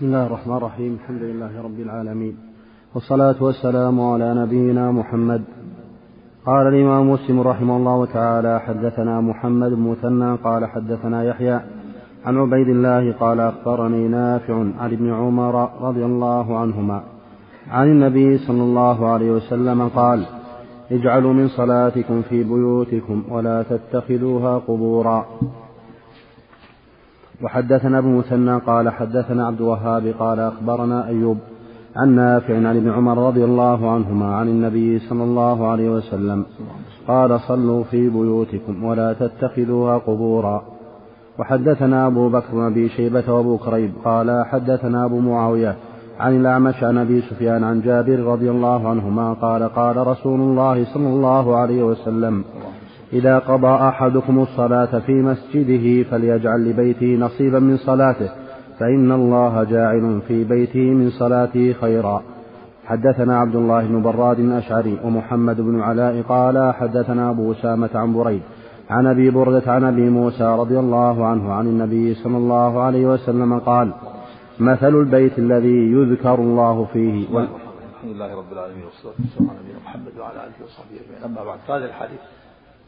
بسم الله الرحمن الرحيم. الحمد لله رب العالمين. والصلاة والسلام على نبينا محمد. قال الإمام مسلم رحمه الله تعالى حدثنا محمد بن مثنى قال حدثنا يحيى عن عبيد الله قال أخبرني نافع عن ابن عمر رضي الله عنهما عن النبي صلى الله عليه وسلم قال اجعلوا من صلاتكم في بيوتكم ولا تتخذوها قبورا. وحدثنا ابو مثنى قال حدثنا عبد الوهاب قال اخبرنا ايوب عن نافع عن ابن عمر رضي الله عنهما عن النبي صلى الله عليه وسلم قال صلوا في بيوتكم ولا تتخذوها قبورا. وحدثنا ابو بكر بن ابي شيبة وابو كريب قال حدثنا ابو معاوية عن الأعمش عن أبي سفيان عن جابر رضي الله عنهما قال قال رسول الله صلى الله عليه وسلم إذا قضى أحدكم الصلاة في مسجده فليجعل لبيته نصيبا من صلاته فإن الله جاعل في بيته من صلاته خيرا. حدثنا عبد الله بن براد الأشعري ومحمد بن علاء قال حدثنا أبو أسامة عن بريد عن أبي بردة عن أبي موسى رضي الله عنه عن النبي صلى الله عليه وسلم قال مثل البيت الذي يذكر الله فيه الحمد لله رب العالمين والصلاة والسلام على نبينا محمد وعلى آله وصحبه أجمعين. أما بعد هذه الحديث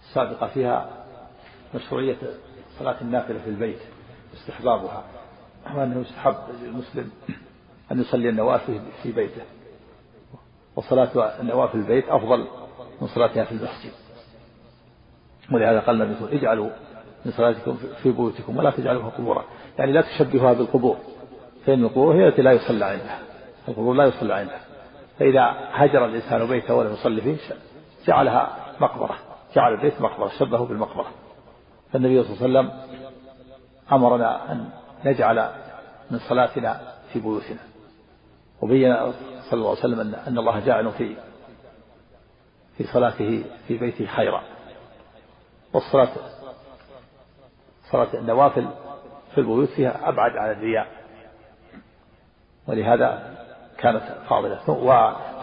السابقة فيها مشروعية صلاة النافلة في البيت استحبابها. وأنه يستحب للمسلم أن يصلي النوافل في بيته وصلاة النوافل في البيت أفضل من صلاتها في المسجد. ولهذا قال النبي اجعلوا من صلاتكم في بيوتكم ولا تجعلوها قبورا. يعني لا تشبهوها بالقبور فإن القبور هي التي لا يصلى عندها القبور لا يصلى عندها. فإذا هجر الإنسان بيته ولم يصلي فيه جعلها مقبرة. جعل البيت مقبرة شبهه بالمقبرة. فالنبي صلى الله عليه وسلم أمرنا أن نجعل من صلاتنا في بيوتنا. وبين صلى الله عليه وسلم أن أن الله جاعل في في صلاته في بيته خيرا. والصلاة صلاة النوافل في البيوت فيها أبعد عن الرياء. ولهذا كانت فاضلة.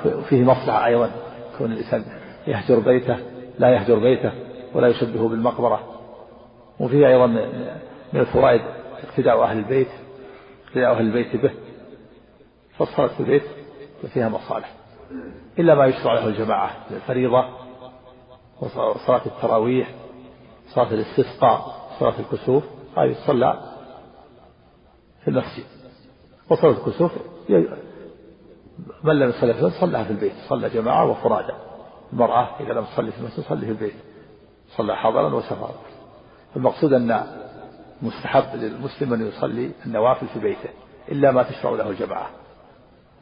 وفيه مصلحة أيضا كون الإنسان يهجر بيته لا يهجر بيته ولا يشبهه بالمقبرة. وفيه أيضا من الفوائد اقتداء أهل البيت اقتداء أهل البيت به فالصلاة في البيت فيها مصالح. إلا ما يشرع له الجماعة الفريضة وصلاة التراويح صلاة الاستسقاء صلاة الكسوف هذه تصلى في المسجد. وصلاة الكسوف من لم يصلي في صلىها في البيت صلى جماعة وفرادى. المرأة إذا لم تصلي في المسجد صلي في البيت. صلى حضرا وسفرا المقصود أن مستحب للمسلم أن يصلي النوافل في بيته إلا ما تشرع له الجماعة.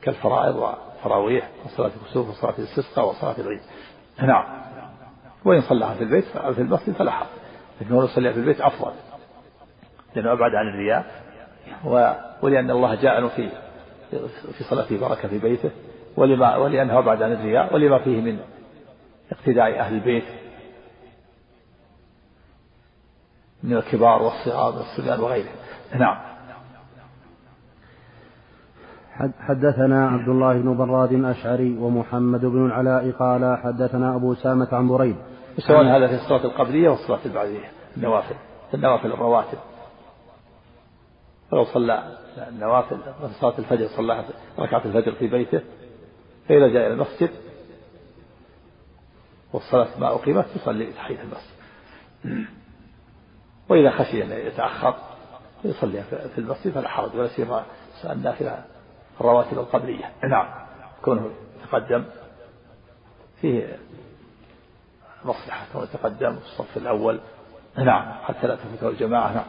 كالفرائض والتراويح وصلاة الكسوف وصلاة الاستسقاء وصلاة العيد نعم. وإن صلىها في البيت في المسجد فلا حرج. لكنه يصلي في البيت أفضل. لأنه أبعد عن الرياء. ولأن الله جاء في في صلاته بركة في بيته. ولما ولأنه أبعد عن الرياء. ولما فيه من اقتداء أهل البيت من الكبار والصغار والصبيان وغيرهم. نعم. حدثنا عبد الله بن براد الأشعري ومحمد بن العلاء قال حدثنا أبو سامة عن بريد. سواء هذا في الصلاة القبلية والصلاة البعدية. النوافل. النوافل الرواتب. فلو صلى النوافل صلاة الفجر صلى ركعة الفجر في بيته فإذا جاء إلى المسجد والصلاة ما أقيمت يصلي تحية المسجد وإذا خشي أن يتأخر يصلي في المسجد فلا حرج ولا سيما النافلة الرواتب القبلية نعم. كونه يتقدم فيه مصلحة كونه يتقدم في الصف الأول. نعم. حتى لا تفوته الجماعة. نعم.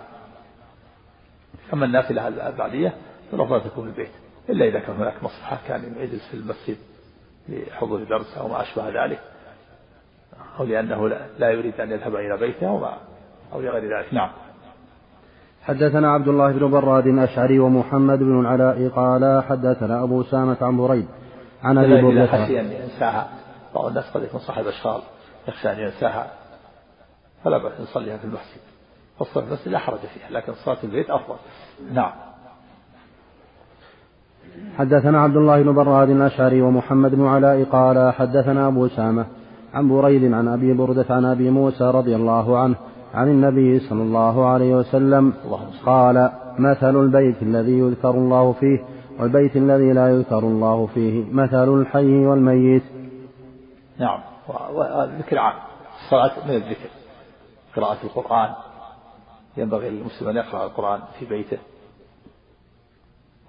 أما النافلة البعدية فالأفضل تكون في البيت إلا إذا كان هناك مصلحة كان يجلس في المسجد لحضور درس أو ما أشبه ذلك. أو لأنه لا يريد أن يذهب إلى بيته أو, أو لغير ذلك. نعم. حدثنا عبد الله بن براد الأشعري ومحمد بن العلاء قال حدثنا أبو سامة عن بريد عن أبي بردة خشي أن ينساها بعض الناس قد يكون صاحب أشغال يخشى أن ينساها فلا بأس يصليها في المسجد. فالصلاة في المسجد لا حرج فيها لكن صلاة البيت أفضل. نعم. حدثنا عبد الله بن براد الأشعري ومحمد بن علاء قال حدثنا أبو سامة عن بريد عن أبي بردة عن أبي موسى رضي الله عنه عن النبي صلى الله عليه وسلم قال مثل البيت الذي يذكر الله فيه والبيت الذي لا يذكر الله فيه مثل الحي والميت. نعم. والذكر عام. الصلاة من الذكر. قراءة القرآن. ينبغي للمسلم أن يقرأ القرآن في بيته.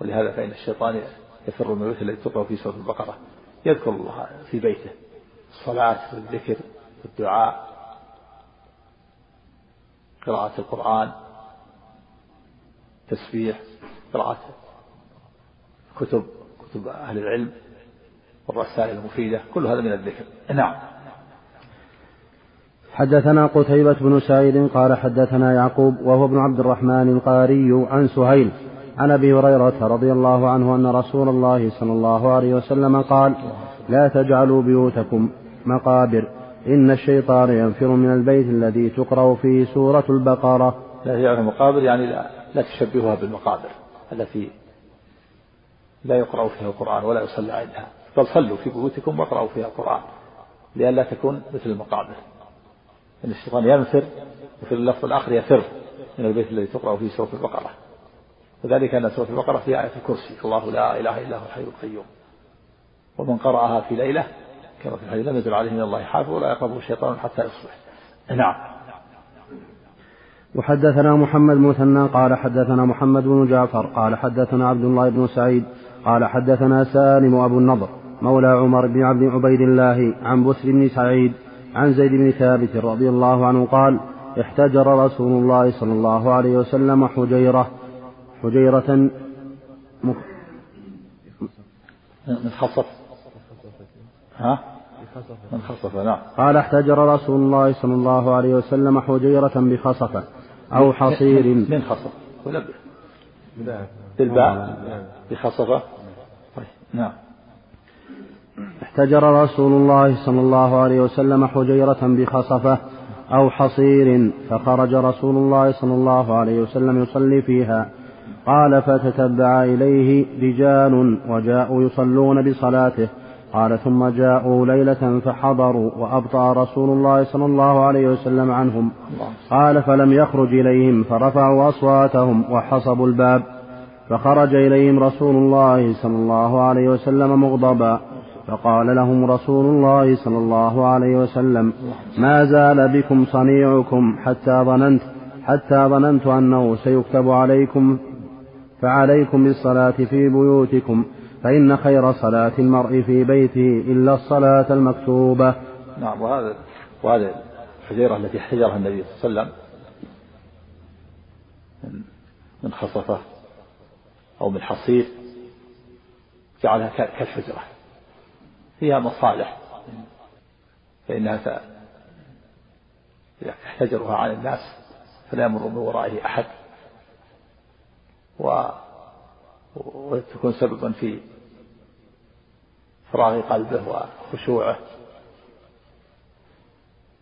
ولهذا فإن الشيطان يفر من البيت الذي تقرأ في سورة البقرة. يذكر الله في بيته. الصلاة والذكر والدعاء قراءة القرآن تسبيح قراءة كتب كتب أهل العلم والرسائل المفيدة كل هذا من الذكر. نعم. حدثنا قتيبة بن سعيد قال حدثنا يعقوب وهو ابن عبد الرحمن القاري عن سهيل عن أبي هريرة رضي الله عنه أن رسول الله صلى الله عليه وسلم قال لا تجعلوا بيوتكم مقابر. إن الشيطان ينفر من البيت الذي تقرأ فيه سورة البقرة. لا تجعلها مقابر يعني لا, لا تشبهها بالمقابر التي لا يقرأ فيها القرآن ولا يصلى عندها بل صلوا في بيوتكم واقرأوا فيها القرآن لئلا تكون مثل المقابر. إن الشيطان ينفر وفي اللفظ الآخر يفر من البيت الذي تقرأ فيه سورة البقرة. وذلك أن سورة البقرة فيها آية الكرسي. الله لا إله إلا هو الحي القيوم. ومن قرأها في ليلة كما في الحديث لم يزل عليه من الله حافظ ولا يقربه الشيطان حتى يصبح. نعم. وحدثنا محمد مثنى قال حدثنا محمد بن جعفر قال حدثنا عبد الله بن سعيد قال حدثنا سالم أبو النضر مولى عمر بن عبد عبيد الله عن بسر بن سعيد عن زيد بن ثابت رضي الله عنه قال احتجر رسول الله صلى الله عليه وسلم حجيرة حجيرة مخ... ها؟ من خصفة نعم. قال احتجر رسول الله صلى الله عليه وسلم حجيرة بخصفة أو حصير. من خصف؟ ولا بالباء بخصفة؟ طيب نعم. احتجر رسول الله صلى الله عليه وسلم حجيرة بخصفة أو حصير فخرج رسول الله صلى الله عليه وسلم يصلي فيها. قال فتتبع إليه رجال وجاءوا يصلون بصلاته. قال ثم جاءوا ليلة فحضروا وأبطأ رسول الله صلى الله عليه وسلم عنهم. قال فلم يخرج إليهم فرفعوا أصواتهم وحصبوا الباب فخرج إليهم رسول الله صلى الله عليه وسلم مغضبا فقال لهم رسول الله صلى الله عليه وسلم ما زال بكم صنيعكم حتى ظننت حتى ظننت أنه سيكتب عليكم فعليكم بالصلاة في بيوتكم فإن خير صلاة المرء في بيته إلا الصلاة المكتوبة. نعم وهذا وهذا الحجيرة التي احتجرها النبي صلى الله عليه وسلم من خصفة أو من حصير جعلها كالحجرة. فيها مصالح. فإنها تحتجرها عن الناس فلا يمر من ورائه أحد. و وتكون سببا في فراغ قلبه وخشوعه.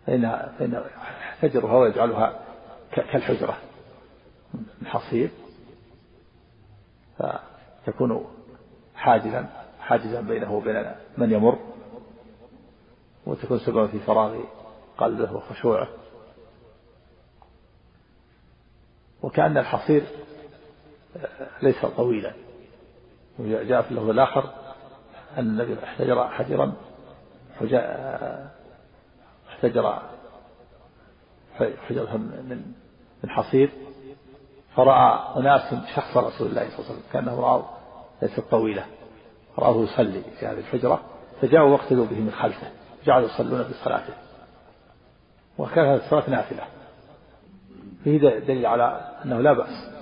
فإن فإن يحتجرها ويجعلها كالحجرة من حصير فتكون حاجزا حاجزا بينه وبين من يمر. وتكون سببا في فراغ قلبه وخشوعه. وكأن الحصير ليس طويلا. وجاء في اللفظ الآخر أن النبي احتجر حجرا احتجر حجرة من من حصير فرأى أناس شخص رسول الله صلى الله عليه وسلم كأنه رأوا ليست طويلة رآه يصلي في هذه الحجرة فجاءوا واقتدوا به من خلفه جعلوا يصلون بصلاته وكانت الصلاة نافلة. فيه دليل على أنه لا بأس.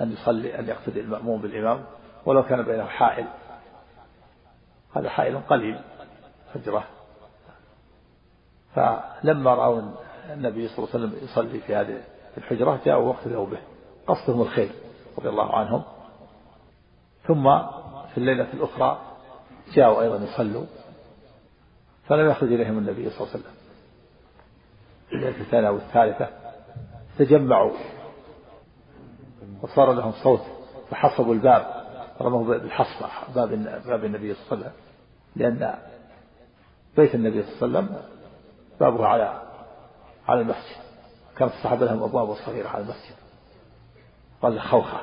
أن يصلي أن يقتدي المأموم بالإمام ولو كان بينه حائل. هذا حائل قليل حجرة فلما رأوا النبي صلى الله عليه وسلم يصلي في هذه الحجرة جاءوا واقتدوا به. قصدهم الخير رضي الله عنهم. ثم في الليلة الأخرى جاءوا أيضا يصلوا فلم يخرج إليهم النبي صلى الله عليه وسلم. الليلة الثانية والثالثة تجمعوا وصار لهم صوت فحصبوا الباب. رموا بالحصبة باب باب النبي صلى الله عليه وسلم. لأن بيت النبي صلى الله عليه وسلم بابه على على المسجد. كانت الصحابة لهم أبواب صغيرة على المسجد. قال خوخة.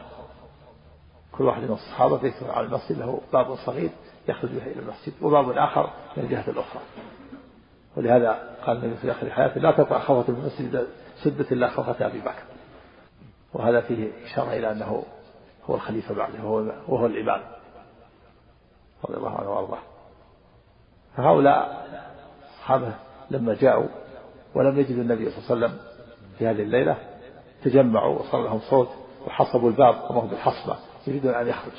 كل واحد من الصحابة يدخل على المسجد له باب صغير يخرج به إلى المسجد وباب آخر من الجهة الأخرى. ولهذا قال النبي في آخر حياته لا تقع خوة المسجد سدة إلا خوة أبي بكر. وهذا فيه إشارة إلى أنه هو الخليفة بعده وهو, وهو الإمام. رضي الله عنه وأرضاه. فهؤلاء الصحابة لما جاءوا ولم يجدوا النبي صلى الله عليه وسلم في هذه الليلة تجمعوا وصار لهم صوت وحصبوا الباب هو بالحصبة يريدون أن يخرج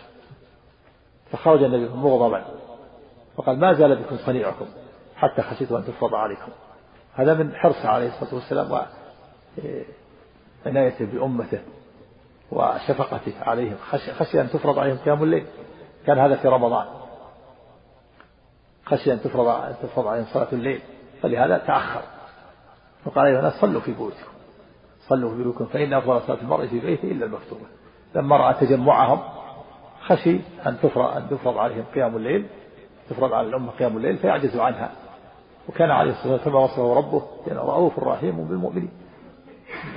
فخرج النبي مغضبا. وقال ما زال بكم صنيعكم حتى خشيت أن تفرض عليكم. هذا من حرصه عليه الصلاة والسلام وعنايته بأمته وشفقته عليهم. خشي, خشي أن تفرض عليهم قيام الليل. كان هذا في رمضان. خشي أن تفرض أن تفرض عليهم صلاة الليل. فلهذا تأخر. وقال أيها الناس صلوا في بيوتكم. صلوا في بيوتكم فإن أفضل صلاة المرء في بيته إلا المكتوبة. لما رأى تجمعهم خشي أن تفرض أن تفرض عليهم قيام الليل. تفرض على الأمة قيام الليل فيعجزوا عنها. وكان عليه الصلاة والسلام وصفه ربه كان رؤوف رحيم بالمؤمنين.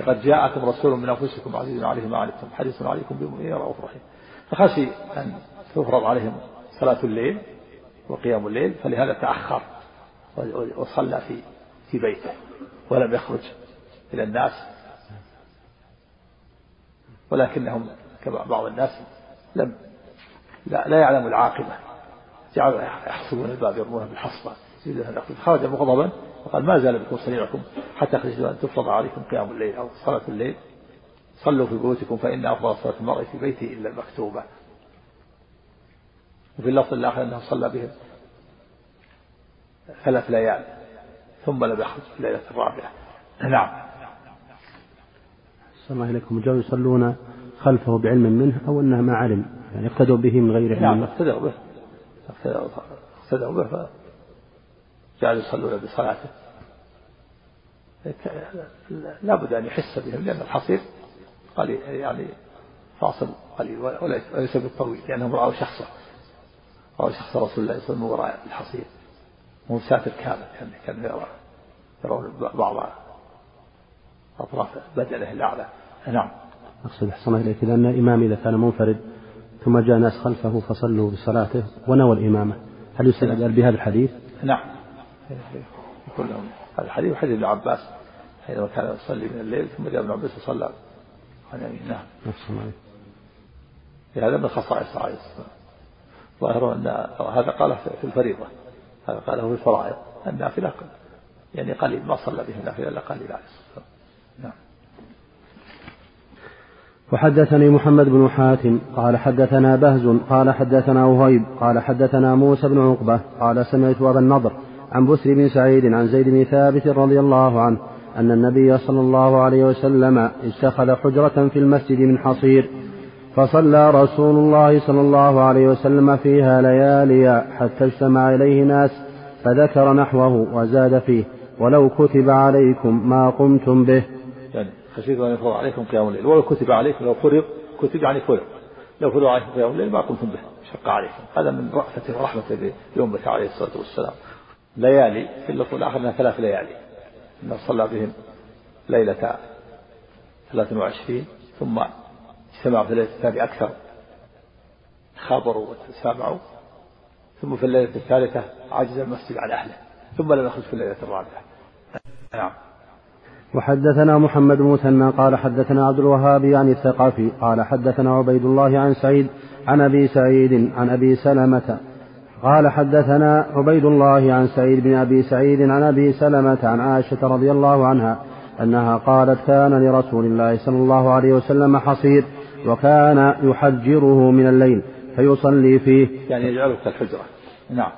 لقد جاءكم رسول من أنفسكم عزيز عليه ما عنتم حريص عليكم بالمؤمنين رؤوف رحيم. فخشي أن تفرض عليهم صلاة الليل وقيام الليل فلهذا تأخر وصلى في في بيته ولم يخرج إلى الناس. ولكنهم كما بعض الناس لم لا, لا يعلم العاقبة. جعلوا يحصبون الباب يرمونه بالحصبة خرج مغضبا وقال ما زال بكم صنيعكم حتى خشيتوا أن تفرض عليكم قيام الليل أو صلاة الليل. صلوا في بيوتكم فإن أفضل صلاة المرء في بيته إلا المكتوبة. وفي اللفظ الآخر أنه صلى بهم ثلاث ليال ثم لم يخرج في الليلة الرابعة. نعم. الله إليكم يصلون خلفه بعلم منه أو أنه ما علم يعني اقتدوا به من غير علم. نعم اقتدوا به. اقتدوا به. جعلوا يصلون بصلاته. لابد أن يحس بهم لأن الحصير قليل يعني فاصل قليل وليس بالطويل لأنهم رأوا شخصه. رأوا شخص رسول الله صلى الله عليه وسلم وراء الحصير. مو ساتر كامل كان كان يرى يرون بعض أطراف بدنه الأعلى. نعم. أقصد أحسن إليك لأن الإمام إذا كان منفرد ثم جاء ناس خلفه فصلوا بصلاته ونوى الإمامة. هل يستدل بهذا الحديث؟ نعم. يقول لهم هذا الحديث وحديث ابن عباس حينما كان يصلي من الليل ثم جاء ابن عباس وصلى. عن يمين نعم. نعم هذا من خصائص عليه الصلاة ظاهر أن هذا قاله في الفريضة. هذا قاله في الفرائض. النافلة يعني قليل ما صلى به النافلة إلا قليل عليه الصلاة نعم. وحدثني محمد بن حاتم قال حدثنا بهز قال حدثنا وهيب قال حدثنا موسى بن عقبة قال سمعت أبا النضر عن بسر بن سعيد عن زيد بن ثابت رضي الله عنه أن النبي صلى الله عليه وسلم اتخذ حجرة في المسجد من حصير فصلى رسول الله صلى الله عليه وسلم فيها ليالي حتى اجتمع إليه ناس فذكر نحوه وزاد فيه ولو كتب عليكم ما قمتم به. يعني خشيت أن يفرض عليكم قيام الليل ولو كتب عليكم لو فرض كتب يعني فرض لو فرض عليكم قيام الليل ما قمتم به شق عليكم. هذا من رأفة ورحمة بأمة عليه الصلاة والسلام. ليالي في اللفظ الآخر أنها ثلاث ليالي. أنه صلى بهم ليلة 23 ثم اجتمعوا في الليلة الثانية أكثر. خابروا وتسامعوا ثم في الليلة الثالثة عجز المسجد عن أهله. ثم لم يخرج في الليلة الرابعة. نعم. وحدثنا محمد مثنى قال حدثنا عبد الوهاب عن الثقفي قال حدثنا عبيد الله عن سعيد عن أبي سعيد عن أبي سلمة قال حدثنا عبيد الله عن سعيد بن أبي سعيد عن أبي سلمة عن عائشة رضي الله عنها أنها قالت كان لرسول الله صلى الله عليه وسلم حصير وكان يحجره من الليل فيصلي فيه. يعني يجعله كالحجره نعم.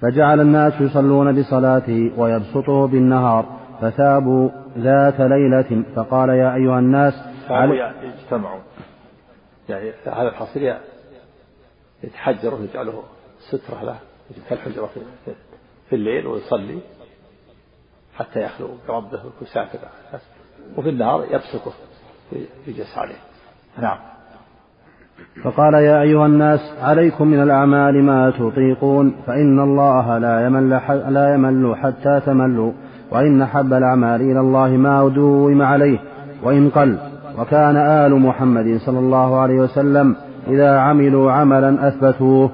فجعل الناس يصلون بصلاته ويبسطه بالنهار فثابوا ذات ليلة فقال يا أيها الناس يعني اجتمعوا. يعني هذا الحصير يتحجر ويجعله سترة له كالحجرة في, في الليل ويصلي حتى يخلو بربه ساكت وفي النهار يبسطه يجلس عليه نعم. فقال يا أيها الناس عليكم من الأعمال ما تطيقون فإن الله لا يمل, لا يمل حتى تملوا وإن حب الأعمال إلى الله ما دوم عليه وإن قل. وكان آل محمد صلى الله عليه وسلم إذا عملوا عملا أثبتوه.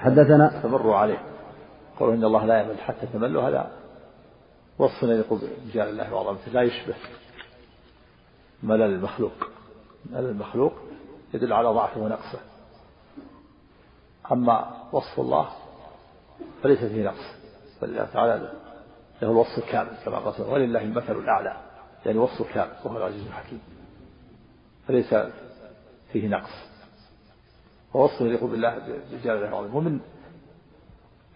حدثنا استمروا عليه. قالوا إن الله لا يمل حتى تملوا هذا وصف يليق بجلال الله وعظمته لا يشبه. ملل المخلوق. ملل المخلوق يدل على ضعفه ونقصه. أما وصف الله فليس فيه نقص. فلله تعالى له. الوصف الكامل كما قال ولله المثل الأعلى. يعني وصف كامل وهو العزيز الحكيم. فليس فيه نقص. ووصف يليق بالله بجلال الله العظيم ومن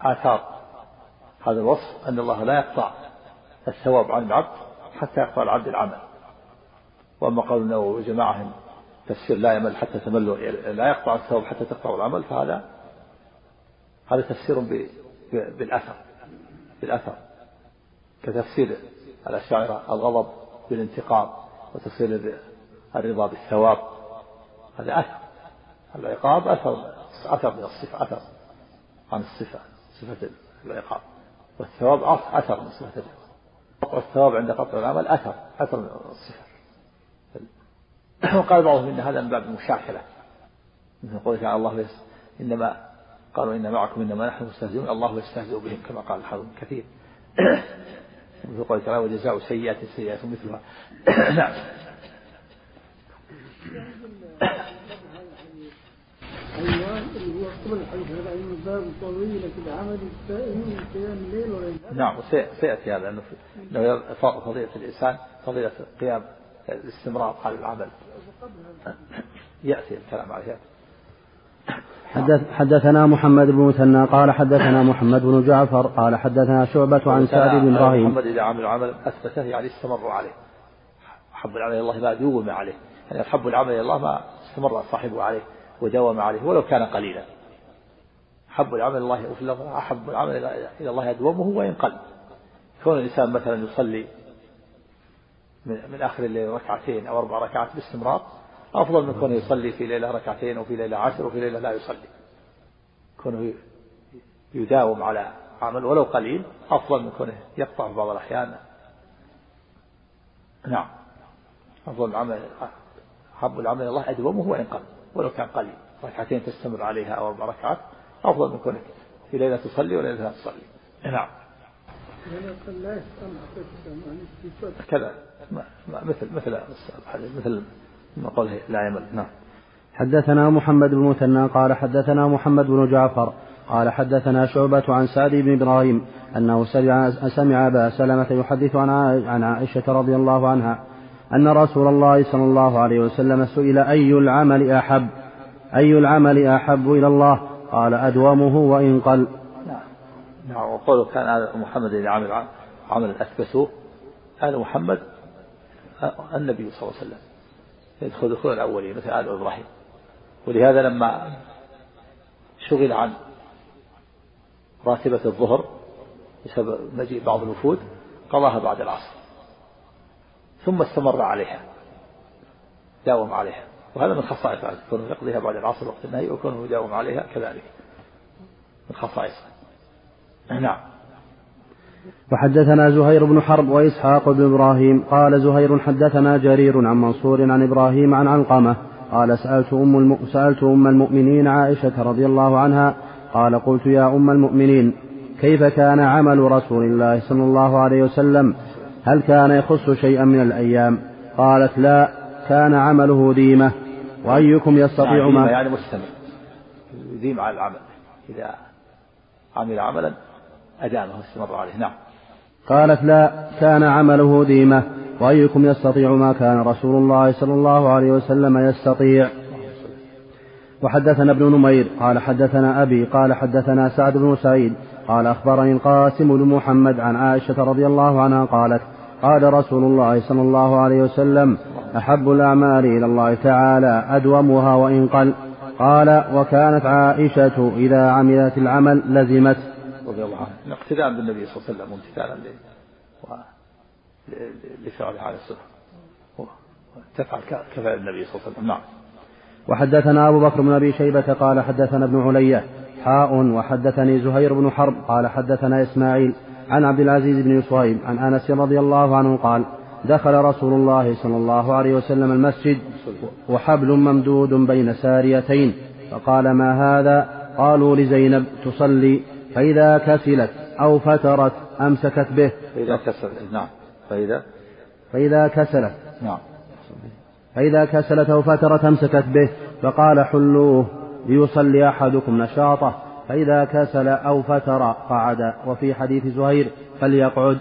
آثار. هذا الوصف أن الله لا يقطع الثواب عن العبد حتى يقطع العبد العمل. وأما قول النووي وجماعة تفسير لا يمل حتى تمل لا يقطع الثواب حتى تقطع العمل فهذا هذا تفسير بالأثر بالأثر. كتفسير الأشاعرة الغضب بالانتقام وتفسير الرضا بالثواب هذا أثر. العقاب أثر أثر من الصفة أثر عن الصفة صفة العقاب. والثواب أثر من صفة العقاب. قطع الثواب عند قطع العمل أثر أثر من الصفة. وقال بعضهم إن هذا من باب المشاكلة مثل قوله تعالى الله إنما قالوا إن معكم إنما نحن مستهزئون الله يستهزئ بهم كما قال الحافظ كثير. مثل قوله تعالى وجزاء سيئة سيئة مثلها. نعم اللي هو قبل الحديث هذا من باب طويلة العمل الدائم من قيام الليل والإنسان نعم وسيأتي هذا أنه أنه فضيلة الإنسان فضيلة قيام الاستمرار على العمل. يأتي الكلام عليه. حدث حدثنا محمد بن مثنى قال حدثنا محمد بن جعفر قال حدثنا شعبة عن سعد بن إبراهيم. محمد إذا عمل عمل أثبته يعني استمر عليه. أحب العمل إلى الله ما دوم عليه. يعني أحب العمل إلى الله ما استمر صاحبه عليه وداوم عليه ولو كان قليلا. أحب العمل الله اللفظ أحب العمل إلى الله يدومه وإن قل. كون الإنسان مثلا يصلي من, من آخر الليل ركعتين أو أربع ركعات باستمرار أفضل من كونه يصلي في ليلة ركعتين وفي ليلة عشر وفي ليلة لا يصلي. كونه يداوم على عمل ولو قليل أفضل من كونه يقطع في بعض الأحيان. نعم. أفضل العمل أحب العمل الله أدومه وإن قل. ولو كان قليل. ركعتين تستمر عليها أو أربع ركعات. أفضل من كونك في ليلة تصلي وليلة لا تصلي. نعم. كذا. مثل مثل مثل ما قوله لا يمل. نعم. حدثنا محمد بن مثنى قال حدثنا محمد بن جعفر قال حدثنا شعبة عن سعد بن إبراهيم أنه سمع أبا سلمة يحدث عن عائشة رضي الله عنها أن رسول الله صلى الله عليه وسلم سئل أي العمل أحب؟ أي العمل أحب إلى الله؟ قال أدومه وإن قل. نعم. نعم وقوله كان آل محمد إذا عمل عملا أثبتوه آل محمد النبي صلى الله عليه وسلم. يدخل دخول الأولين مثل آل إبراهيم. ولهذا لما شغل عن راتبة الظهر بسبب مجيء بعض الوفود قضاها بعد العصر. ثم استمر عليها داوم عليها. وهذا من خصائص كونه يقضيها بعد العصر وقت النهي وكونه يداوم عليها كذلك. من خصائصه نعم. وحدثنا زهير بن حرب وإسحاق بن إبراهيم. قال زهير حدثنا جرير عن منصور عن إبراهيم عن علقمة. قال سألت أم, الم... سألت أم المؤمنين عائشة رضي الله عنها. قال قلت يا أم المؤمنين كيف كان عمل رسول الله صلى الله عليه وسلم؟ هل كان يخص شيئا من الأيام؟ قالت لا كان عمله ديمة. وأيكم يستطيع يعني ما يعني مستمر. يديم على العمل. إذا عمل عملا أدامه استمر عليه. نعم. قالت لا كان عمله ديمة. وأيكم يستطيع ما كان رسول الله صلى الله عليه وسلم يستطيع. وحدثنا ابن نمير قال حدثنا أبي قال حدثنا سعد بن سعيد قال أخبرني القاسم بن محمد عن عائشة رضي الله عنها قالت قال رسول الله صلى الله عليه وسلم أحب الأعمال إلى الله تعالى أدومها وإن قل. قال وكانت عائشة إذا عملت العمل لزمت. رضي الله عنه اقتداء بالنبي صلى الله عليه وسلم وامتثالا لفعل عليه الصلاة تفعل كفعل النبي صلى الله عليه وسلم. نعم. وحدثنا أبو بكر بن أبي شيبة قال حدثنا ابن علية حاء وحدثني زهير بن حرب قال حدثنا إسماعيل عن عبد العزيز بن صهيب عن أنس رضي الله عنه قال دخل رسول الله صلى الله عليه وسلم المسجد وحبل ممدود بين ساريتين. فقال ما هذا؟ قالوا لزينب تصلي فإذا كسلت أو فترت أمسكت به. فإذا كسلت نعم. فإذا؟ فإذا كسلت. نعم. فإذا كسلت أو فترت أمسكت به. فقال حلوة ليصلي أحدكم نشاطه. فإذا كسل أو فتر قعد. وفي حديث زهير فليقعد.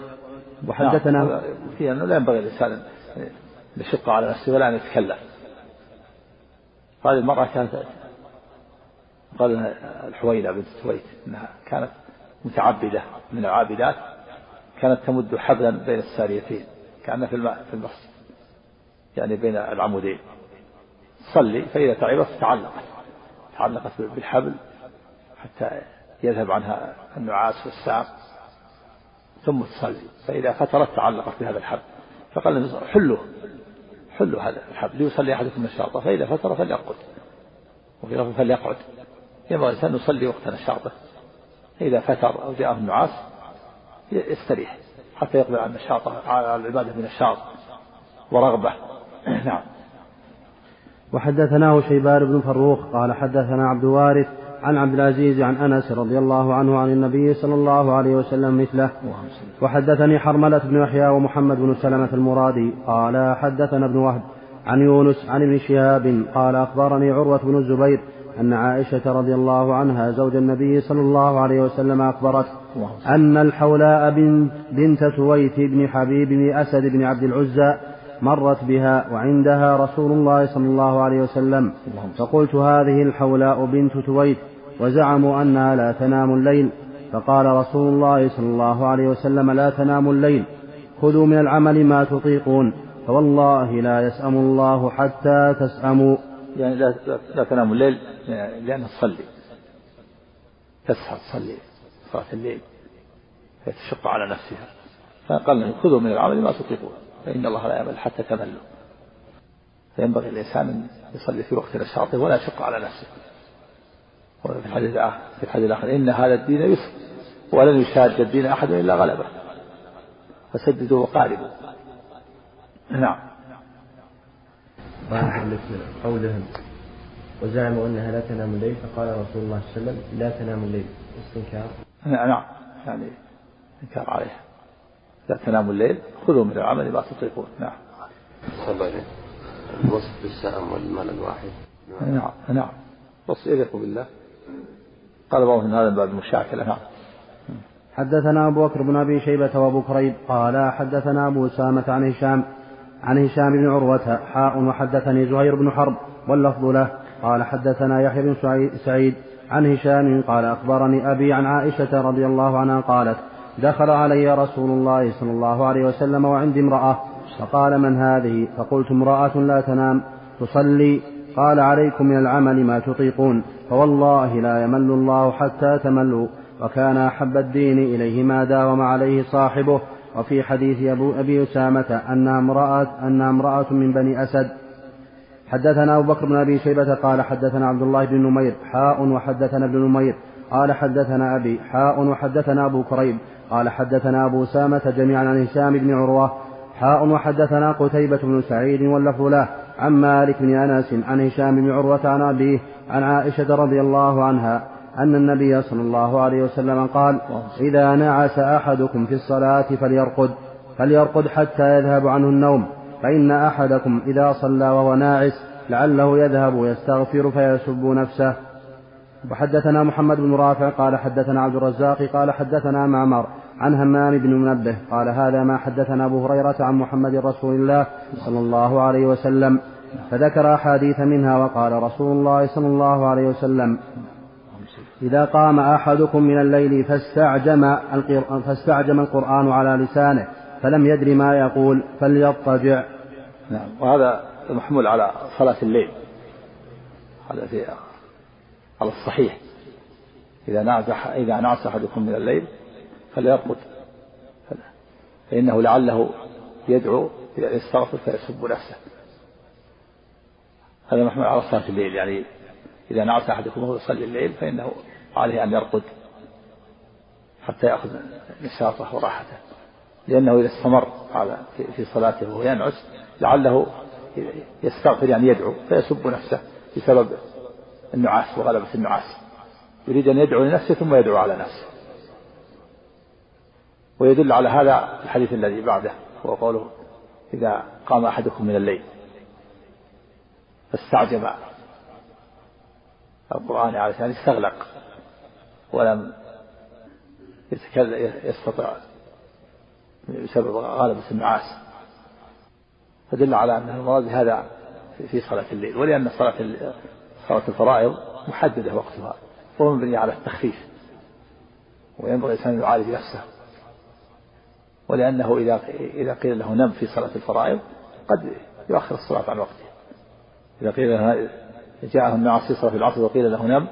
وحدثنا نعم. في أنه لا ينبغي الإنسان يشق على نفسه ولا أن يتكلم هذه المرأة كانت قال الحويلة بنت سويت أنها كانت متعبدة من العابدات كانت تمد حبلا بين الساريتين كأنها في الماء في المسجد يعني بين العمودين صلي فإذا تعبت تعلقت تعلقت بالحبل حتى يذهب عنها النعاس والسام ثم تصلي. فإذا فترت تعلقت بهذا الحبل فقال حلوة. حلوا هذا الحبل ليصلي أحدكم نشاطه فإذا فتر فليرقد وفي لفظ فليقعد. ينبغي الإنسان يصلي وقت نشاطه. إذا فتر أو جاءه النعاس يستريح حتى يقبل على نشاطه على العبادة بنشاط ورغبة. نعم. وحدثناه شيبان بن فروخ قال حدثنا عبد الوارث عن عبد العزيز عن أنس رضي الله عنه عن النبي صلى الله عليه وسلم مثله وحدثني حرملة بن يحيى ومحمد بن سلمة المرادي قال حدثنا ابن وهب عن يونس عن ابن شهاب قال أخبرني عروة بن الزبير أن عائشة رضي الله عنها زوج النبي صلى الله عليه وسلم أخبرت أن الحولاء بنت, بنت سويت بن حبيب بن أسد بن عبد العزى مرت بها وعندها رسول الله صلى الله عليه وسلم فقلت هذه الحولاء بنت تويت وزعموا أنها لا تنام الليل. فقال رسول الله صلى الله عليه وسلم لا تنام الليل. خذوا من العمل ما تطيقون. فوالله لا يسأم الله حتى تسأموا. يعني لا, لا تنام الليل لأنها تصلي. تسهر تصلي صلاة الليل. فتشق على نفسها. فقال خذوا من العمل ما تطيقون. فإن الله لا يعمل حتى تملوا. فينبغي الإنسان أن يصلي في وقت نشاطه ولا يشق على نفسه. وفي الحديث الآخر في الحديث الآخر إن هذا الدين يسر ولن يشاد الدين أحد إلا غلبه. فسددوا وقاربوا نعم. قولهم. وزعموا أنها لا تنام الليل فقال رسول الله صلى الله عليه وسلم لا تنام الليل. استنكار. نعم يعني إنكار عليها لا تنام الليل خذوا من العمل ما تطيقون. نعم. صلى الوصف بالسأم والمال الواحد. نعم نعم. وصف يليق بالله. قال بعضهم هذا باب المشاكلة نعم. حدثنا أبو بكر بن أبي شيبة وأبو كريب قال حدثنا أبو أسامة عن هشام عن هشام بن عروة حاء وحدثني زهير بن حرب واللفظ له. قال حدثنا يحيى بن سعيد عن هشام قال أخبرني أبي عن عائشة رضي الله عنها قالت دخل علي رسول الله صلى الله عليه وسلم وعندي امرأة فقال من هذه؟ فقلت امرأة لا تنام تصلي قال عليكم من العمل ما تطيقون فوالله لا يمل الله حتى تملوا وكان أحب الدين إليه ما داوم عليه صاحبه. وفي حديث أبو أبي أسامة أن امرأة أن امرأة من بني أسد. حدثنا أبو بكر بن أبي شيبة قال حدثنا عبد الله بن نمير حاء وحدثنا ابن نمير. قال حدثنا أبي حاء وحدثنا أبو كريب. قال حدثنا أبو أسامة جميعا عن هشام بن عروة. حاء وحدثنا قتيبة بن سعيد واللفظ له. عن مالك بن أنس عن هشام بن عروة عن أبيه عن عائشة رضي الله عنها أن النبي صلى الله عليه وسلم قال إذا نعس أحدكم في الصلاة فليرقد فليرقد حتى يذهب عنه النوم فإن أحدكم إذا صلى وهو ناعس لعله يذهب ويستغفر فيسب نفسه. وحدثنا محمد بن رافع قال حدثنا عبد الرزاق قال حدثنا معمر عن همام بن منبه قال هذا ما حدثنا أبو هريرة عن محمد رسول الله صلى الله عليه وسلم فذكر أحاديث منها وقال رسول الله صلى الله عليه وسلم إذا قام أحدكم من الليل فاستعجم, فاستعجم القرآن على لسانه فلم يدر ما يقول فليضطجع. نعم. وهذا محمول على صلاة الليل. هذا في على الصحيح. إذا نعس إذا نعس أحدكم من الليل فليرقد فإنه لعله يدعو يستغفر فيسب نفسه. هذا محمول على صلاة الليل يعني إذا نعس أحدكم وهو يصلي الليل فإنه عليه أن يرقد حتى يأخذ نشاطه وراحته. لأنه إذا استمر على في صلاته وهو ينعس لعله يستغفر يعني يدعو فيسب نفسه بسبب النعاس وغلبة النعاس. يريد أن يدعو لنفسه ثم يدعو على نفسه. ويدل على هذا الحديث الذي بعده هو قوله إذا قام أحدكم من الليل فاستعجب. القرآن على يعني استغلق ولم يستطع بسبب غلبة النعاس. فدل على أن المراد هذا في صلاة الليل ولأن صلاة صلاة الفرائض محددة وقتها ومبنية على التخفيف وينبغي الإنسان أن يعالج نفسه. ولأنه إذا إذا قيل له نم في صلاة الفرائض قد يؤخر الصلاة عن وقتها إذا قيل له جاءه الناس في صلاة العصر وقيل له نم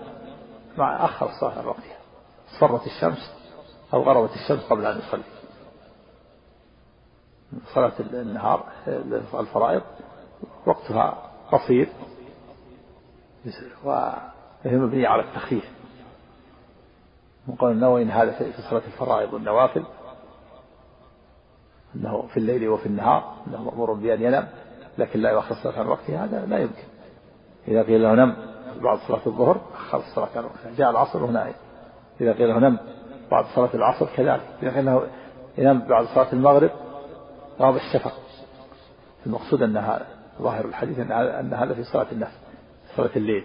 مع أخر الصلاة عن وقتها. صرت الشمس أو غربت الشمس قبل أن يصلي. صلاة النهار الفرائض وقتها قصير. وهي مبنية على التخفيف. وقال النووي إن هذا في صلاة الفرائض والنوافل أنه في الليل وفي النهار أنه مأمور بأن ينام لكن لا يؤخر الصلاة عن وقتها هذا لا يمكن. إذا قيل له نم بعد صلاة الظهر أخر الصلاة عن وقتها جاء العصر وهنا إذا قيل له نم بعد صلاة العصر كذلك. إذا قيل له ينام بعد صلاة المغرب غاب الشفق. المقصود أنها ظاهر الحديث أن هذا في صلاة النفس صلاة الليل.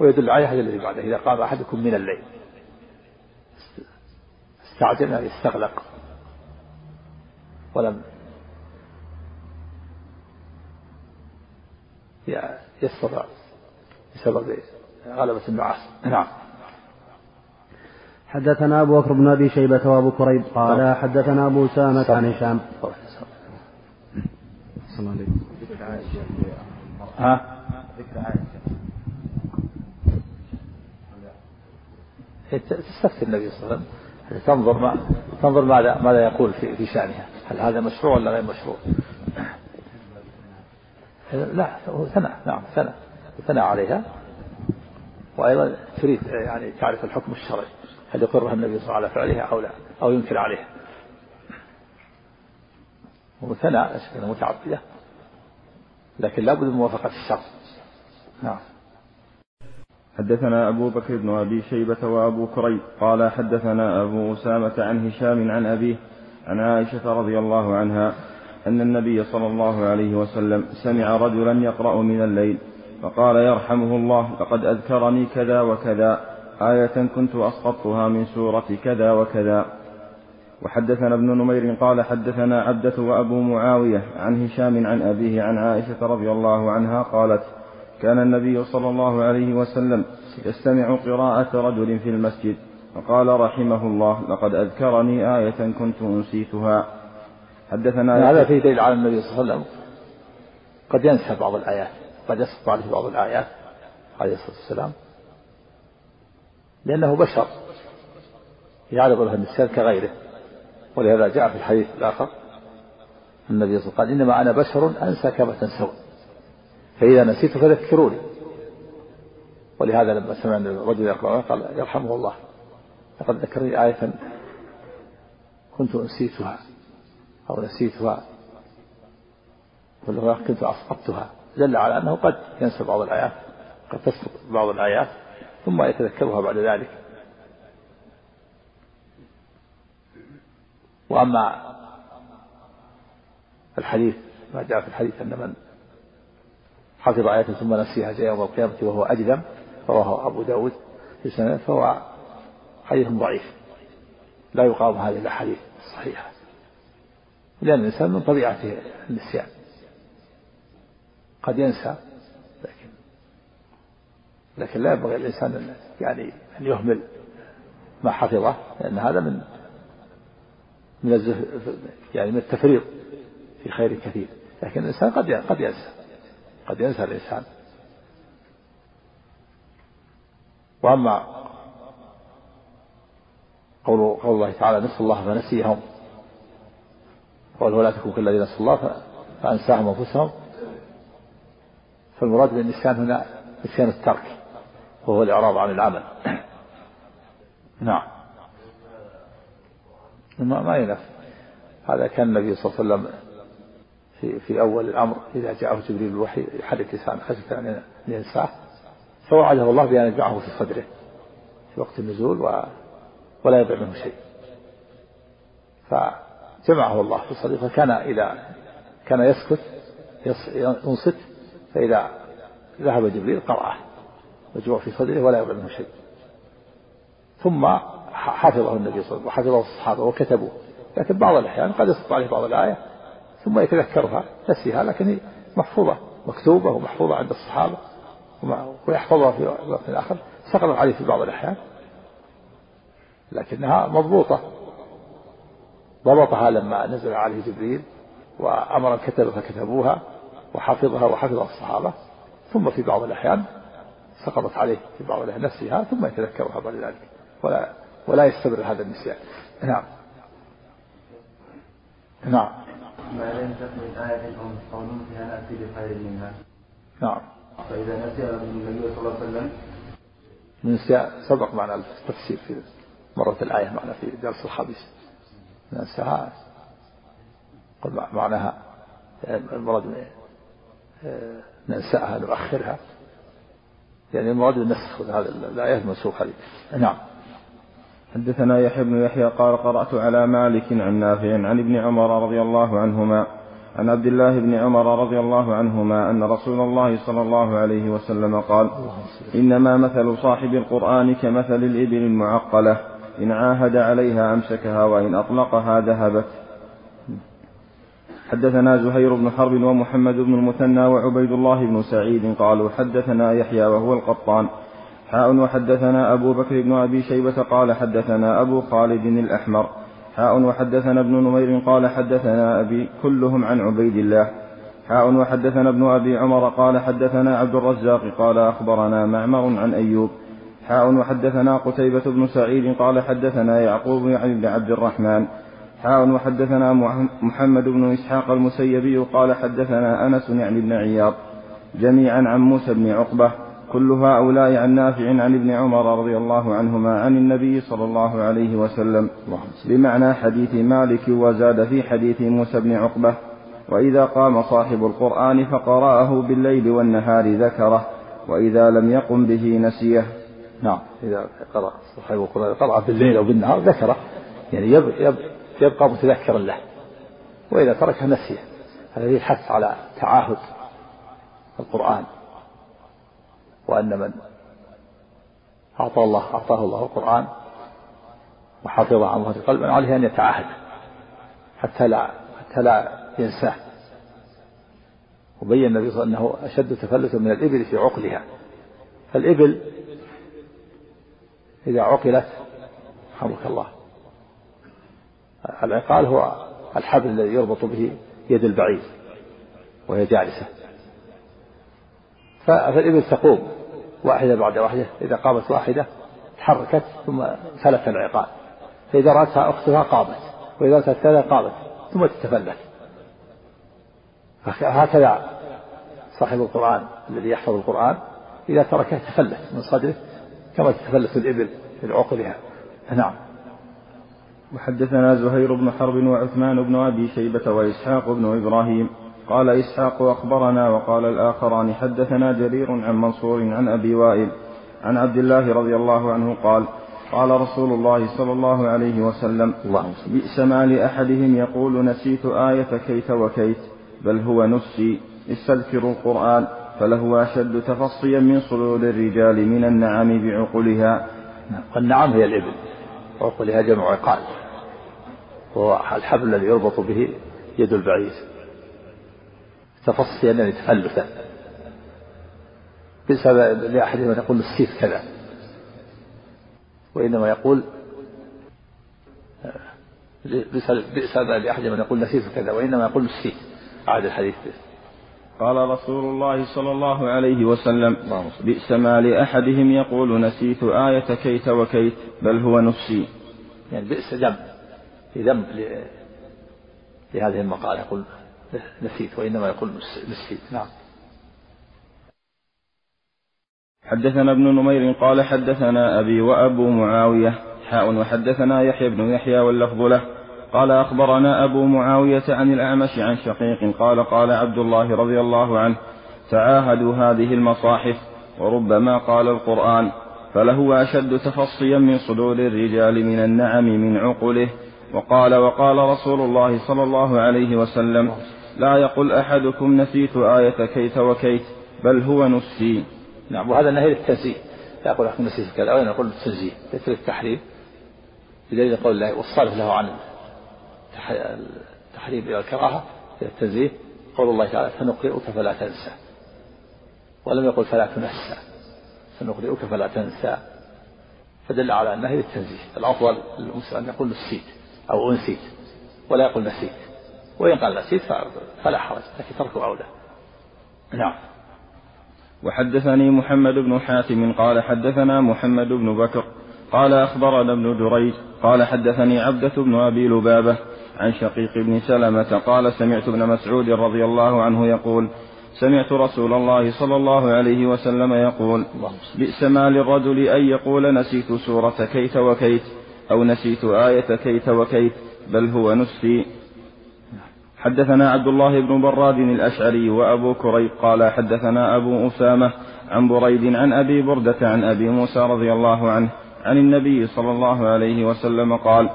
ويدل على هذا الذي بعده إذا قام أحدكم من الليل استعجل يعني استغلق. ولم يستطع بسبب غلبة النعاس. نعم. حدثنا أبو بكر بن أبي شيبة وأبو كريب قال نعم. حدثنا أبو أسامة عن هشام. ها؟ ذكر عائشة تستفتي النبي صلى الله عليه وسلم. تنظر ما تنظر ماذا ماذا يقول في في شأنها. هل هذا مشروع ولا غير مشروع؟ لا هو ثنى نعم ثنى ثنى عليها. وأيضا تريد يعني تعرف الحكم الشرعي هل يقرها النبي صلى الله عليه وسلم على فعلها أو لا أو ينكر عليها. وثنى متعددة لكن لابد من موافقة الشرع. نعم. حدثنا أبو بكر بن أبي شيبة وأبو كريب قال حدثنا أبو أسامة عن هشام عن أبيه عن عائشة رضي الله عنها أن النبي صلى الله عليه وسلم سمع رجلا يقرأ من الليل فقال يرحمه الله لقد أذكرني كذا وكذا آية كنت أسقطتها من سورة كذا وكذا. وحدثنا ابن نمير قال حدثنا عبدة وأبو معاوية عن هشام عن أبيه عن عائشة رضي الله عنها قالت كان النبي صلى الله عليه وسلم يستمع قراءة رجل في المسجد فقال رحمه الله لقد أذكرني آية كنت أنسيتها. حدثنا هذا فيه دليل على النبي صلى الله عليه وسلم قد ينسى بعض الآيات قد يسقط عليه بعض الآيات عليه الصلاة والسلام لأنه بشر يعرض له النسيان كغيره ولهذا جاء في الحديث الآخر النبي صلى الله عليه وسلم قال إنما أنا بشر أنسى كما تنسون فإذا نسيت فذكروني. ولهذا لما سمع الرجل يقرأ قال يرحمه الله. لقد ذكرني آية كنت أنسيتها أو نسيتها والرواية كنت أسقطتها دل على أنه قد ينسى بعض الآيات قد تسقط بعض الآيات ثم يتذكرها بعد ذلك وأما الحديث ما جاء في الحديث أن من حفظ آية ثم نسيها جاء يوم القيامة وهو أجدم رواه أبو داود في سنة فهو حديث ضعيف. لا يقاوم هذه الأحاديث الصحيحة. لأن الإنسان من طبيعته النسيان. قد ينسى لكن لكن لا ينبغي الإنسان أن يعني أن يهمل ما حفظه لأن هذا من من يعني من التفريط في خير كثير. لكن الإنسان قد قد ينسى. قد ينسى الإنسان. وأما قول قول الله تعالى نسوا الله فنسيهم قال ولا تكونوا كالذين نسوا الله فأنساهم أنفسهم. فالمراد بالنسيان هنا نسيان الترك وهو الإعراض عن العمل. نعم. ما ما ينفع. هذا كان النبي صلى الله عليه وسلم في في أول الأمر إذا جاءه جبريل الوحي يحرك لسانه خشية أن ينساه. فوعده الله بأن يجمعه في صدره في وقت النزول ولا يضع منه شيء. فجمعه الله في صدره فكان إذا كان يسكت ينصت فإذا ذهب جبريل قرأه. مجموع في صدره ولا يضع منه شيء. ثم حفظه النبي صلى الله عليه وسلم وحفظه الصحابة وكتبوه. لكن بعض الأحيان قد يسقط عليه بعض الآية ثم يتذكرها نسيها لكن هي محفوظة مكتوبة ومحفوظة عند الصحابة ويحفظها في وقت آخر. سقطت عليه في بعض الأحيان. لكنها مضبوطة. ضبطها لما نزل عليه جبريل وأمر الكتبة فكتبوها وحفظها وحفظها الصحابة. ثم في بعض الأحيان سقطت عليه في بعض الأحيان نفسها ثم يتذكرها بعد ذلك. ولا ولا يستمر هذا النسيان. نعم. نعم. ما لم تكن آية أو قول فيها نأتي بخير منها. نعم. فإذا نسي النبي صلى الله عليه وسلم. نسي سبق معنا التفسير في مرة الآية معنا في درس الخميس ننساها. قل معناها المراد ننساها نؤخرها. يعني المراد النسخ هذا الآية المنسوخة هذه. نعم. حدثنا يحيى بن يحيى قال قرأت على مالك عن نافع عن ابن عمر رضي الله عنهما عن عبد الله بن عمر رضي الله عنهما أن رسول الله صلى الله عليه وسلم قال إنما مثل صاحب القرآن كمثل الإبل المعقلة. إن عاهد عليها أمسكها وإن أطلقها ذهبت. حدثنا زهير بن حرب ومحمد بن المثنى وعبيد الله بن سعيد قالوا حدثنا يحيى وهو القطان. حاء وحدثنا أبو بكر بن أبي شيبة قال حدثنا أبو خالد الأحمر. حاء وحدثنا ابن نمير قال حدثنا أبي كلهم عن عبيد الله. حاء وحدثنا ابن أبي عمر قال حدثنا عبد الرزاق قال أخبرنا معمر عن أيوب. حاء وحدثنا قتيبة بن سعيد قال حدثنا يعقوب يعني بن عبد الرحمن. حاء وحدثنا محمد بن إسحاق المسيبي قال حدثنا أنس يعني بن عياض. جميعا عن موسى بن عقبة. كل هؤلاء عن نافع عن ابن عمر رضي الله عنهما عن النبي صلى الله عليه وسلم. بمعنى حديث مالك وزاد في حديث موسى بن عقبة. وإذا قام صاحب القرآن فقرأه بالليل والنهار ذكره. وإذا لم يقم به نسيه. نعم. إذا قرأ صاحب القرآن قرأ بالليل أو بالنهار ذكره. يعني يبقى, يبقى متذكرا له. وإذا تركه نسيه. هذا يحث على تعاهد القرآن. وأن من أعطى الله أعطاه الله القرآن وحفظه عن ظهر قلب عليه أن يتعاهد. حتى لا حتى لا ينساه. وبين النبي صلى الله عليه وسلم أنه أشد تفلتا من الإبل في عقلها. فالإبل إذا عقلت رحمك الله. العقال هو الحبل الذي يربط به يد البعير وهي جالسة. فالإبل تقوم واحدة بعد واحدة. إذا قامت واحدة تحركت ثم فلت العقال. فإذا رأتها أختها قامت. وإذا رأتها الثانية قامت ثم تتفلت. هكذا صاحب القرآن الذي يحفظ القرآن إذا تركه تفلت من صدره كما تتفلت الإبل من عقلها. نعم. وحدثنا زهير بن حرب وعثمان بن أبي شيبة وإسحاق بن إبراهيم. قال إسحاق أخبرنا وقال الآخران حدثنا جرير عن منصور عن أبي وائل عن عبد الله رضي الله عنه قال قال رسول الله صلى الله عليه وسلم بئس ما لأحدهم يقول نسيت آية كيت وكيت بل هو نسي استذكروا القرآن. فله أشد تفصيا من صدور الرجال من النعم بعقلها والنعم هي الإبل وعقلها جمع عقال وهو الحبل الذي يربط به يد البعير. تفصيا يعني تفلتا. بسبب لأحدهم أن يقول نسيت كذا. وإنما يقول بئس لأحدهم أن يقول نسيت كذا وإنما يقول نسيت أعد الحديث. قال رسول الله صلى الله عليه وسلم بئس ما لأحدهم يقول نسيت آية كيت وكيت بل هو نسي يعني بئس ذنب في ذنب لهذه المقالة يقول نسيت وإنما يقول نسيت نعم. حدثنا ابن نمير قال حدثنا أبي وأبو معاوية حاء وحدثنا يحيى بن يحيى واللفظ له. قال أخبرنا أبو معاوية عن الأعمش عن شقيق قال قال عبد الله رضي الله عنه تعاهدوا هذه المصاحف وربما قال القرآن فلهو أشد تفصيا من صدور الرجال من النعم من عقله وقال وقال رسول الله صلى الله عليه وسلم لا يقل أحدكم نسيت آية كيت وكيت بل هو نسي. نعم وهذا النهي للتنزيه. لا يقول أحكم نسيت كذا أو يقول التنزيه ليس للتحريم بدليل قول الله والصالح له عن التحريم إلى الكراهة إلى التنزيه. قول الله تعالى سنقرئك فلا تنسى. ولم يقل فلا تنسى. سنقرئك فلا تنسى. فدل على أنه للتنزيه. الأفضل للمسلم أن يقول نسيت أو أنسيت ولا يقول نسيت. وإن قال نسيت فلا حرج لكن تركه أولى نعم. وحدثني محمد بن حاتم قال حدثنا محمد بن بكر قال أخبرنا ابن جريج قال حدثني عبدة بن أبي لبابة عن شقيق بن سلمة قال سمعت ابن مسعود رضي الله عنه يقول سمعت رسول الله صلى الله عليه وسلم يقول بئس ما للرجل أن يقول نسيت سورة كيت وكيت أو نسيت آية كيت وكيت بل هو نسي. حدثنا عبد الله بن براد الأشعري وأبو كريب قال حدثنا أبو أسامة عن بريد عن أبي بردة عن أبي موسى رضي الله عنه عن النبي صلى الله عليه وسلم قال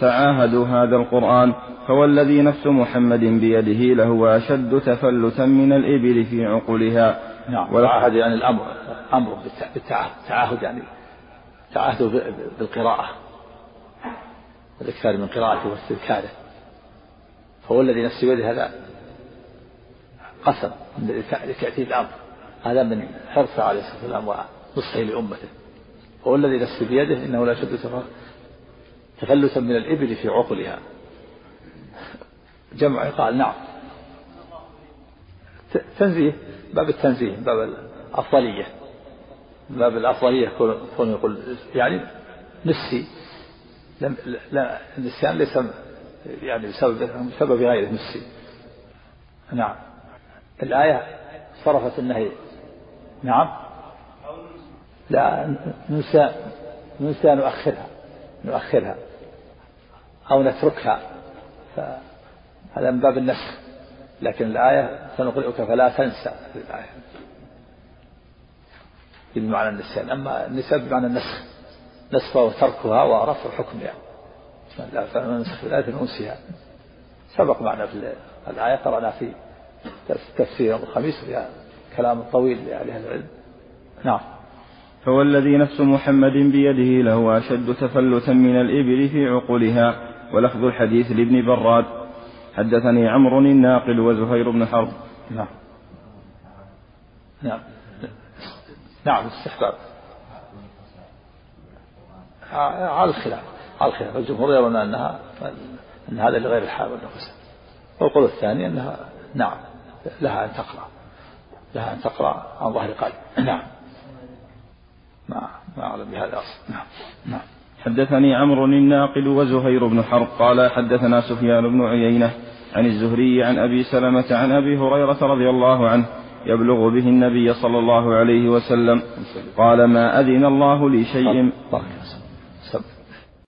تعاهدوا هذا القرآن فوالذي نفس محمد بيده لهو أشد تفلتا من الإبل في عقولها. نعم. والعهد يعني الأمر أمر بالتعاهد يعني. تعاهد بالقراءة. الإكثار من قراءته واستذكاره. فهو الذي نفس بيده هذا قسم لتأتي الأمر. هذا من حرصه عليه الصلاة والسلام ونصحه لأمته. هو الذي نفس بيده إنه لا يشد تفلتا من الإبل في عقلها. جمع قال نعم. تنزيه باب التنزيه باب الأفضلية. باب الأفضلية كون يقول يعني نسي. لم لا النسيان ليس يعني بسبب بسبب غيره نسي. نعم. الآية صرفت النهي. نعم. لا ننسى ننسى نؤخرها نؤخرها أو نتركها. فهذا من باب النسخ لكن الآية سنقرئك فلا تنسى الآية. بمعنى النسيان أما النسيان بمعنى النسخ نسخها وتركها ورفع الحكم يعني. الله فننسخ الآية ننسيها. سبق معنا في الآية قرأنا في تفسير الخميس فيها كلام طويل لأهل العلم. نعم. فوالذي نفس محمد بيده له أشد تفلتا من الإبل في عقولها ولفظ الحديث لابن براد. حدثني عمرو الناقل وزهير بن حرب. نعم. نعم. نعم استحباب. على الخلاف على الخلاف. الجمهور يرون أنها أن هذا لغير الحال والنفس والقول الثاني أنها نعم لها أن تقرأ لها أن تقرأ عن ظهر قلب. نعم. ما ما أعلم بهذا أصلا. نعم نعم. حدثني عمرو الناقل وزهير بن حرب قال حدثنا سفيان بن عيينة عن الزهري عن أبي سلمة عن أبي هريرة رضي الله عنه يبلغ به النبي صلى الله عليه وسلم قال ما أذن الله لشيء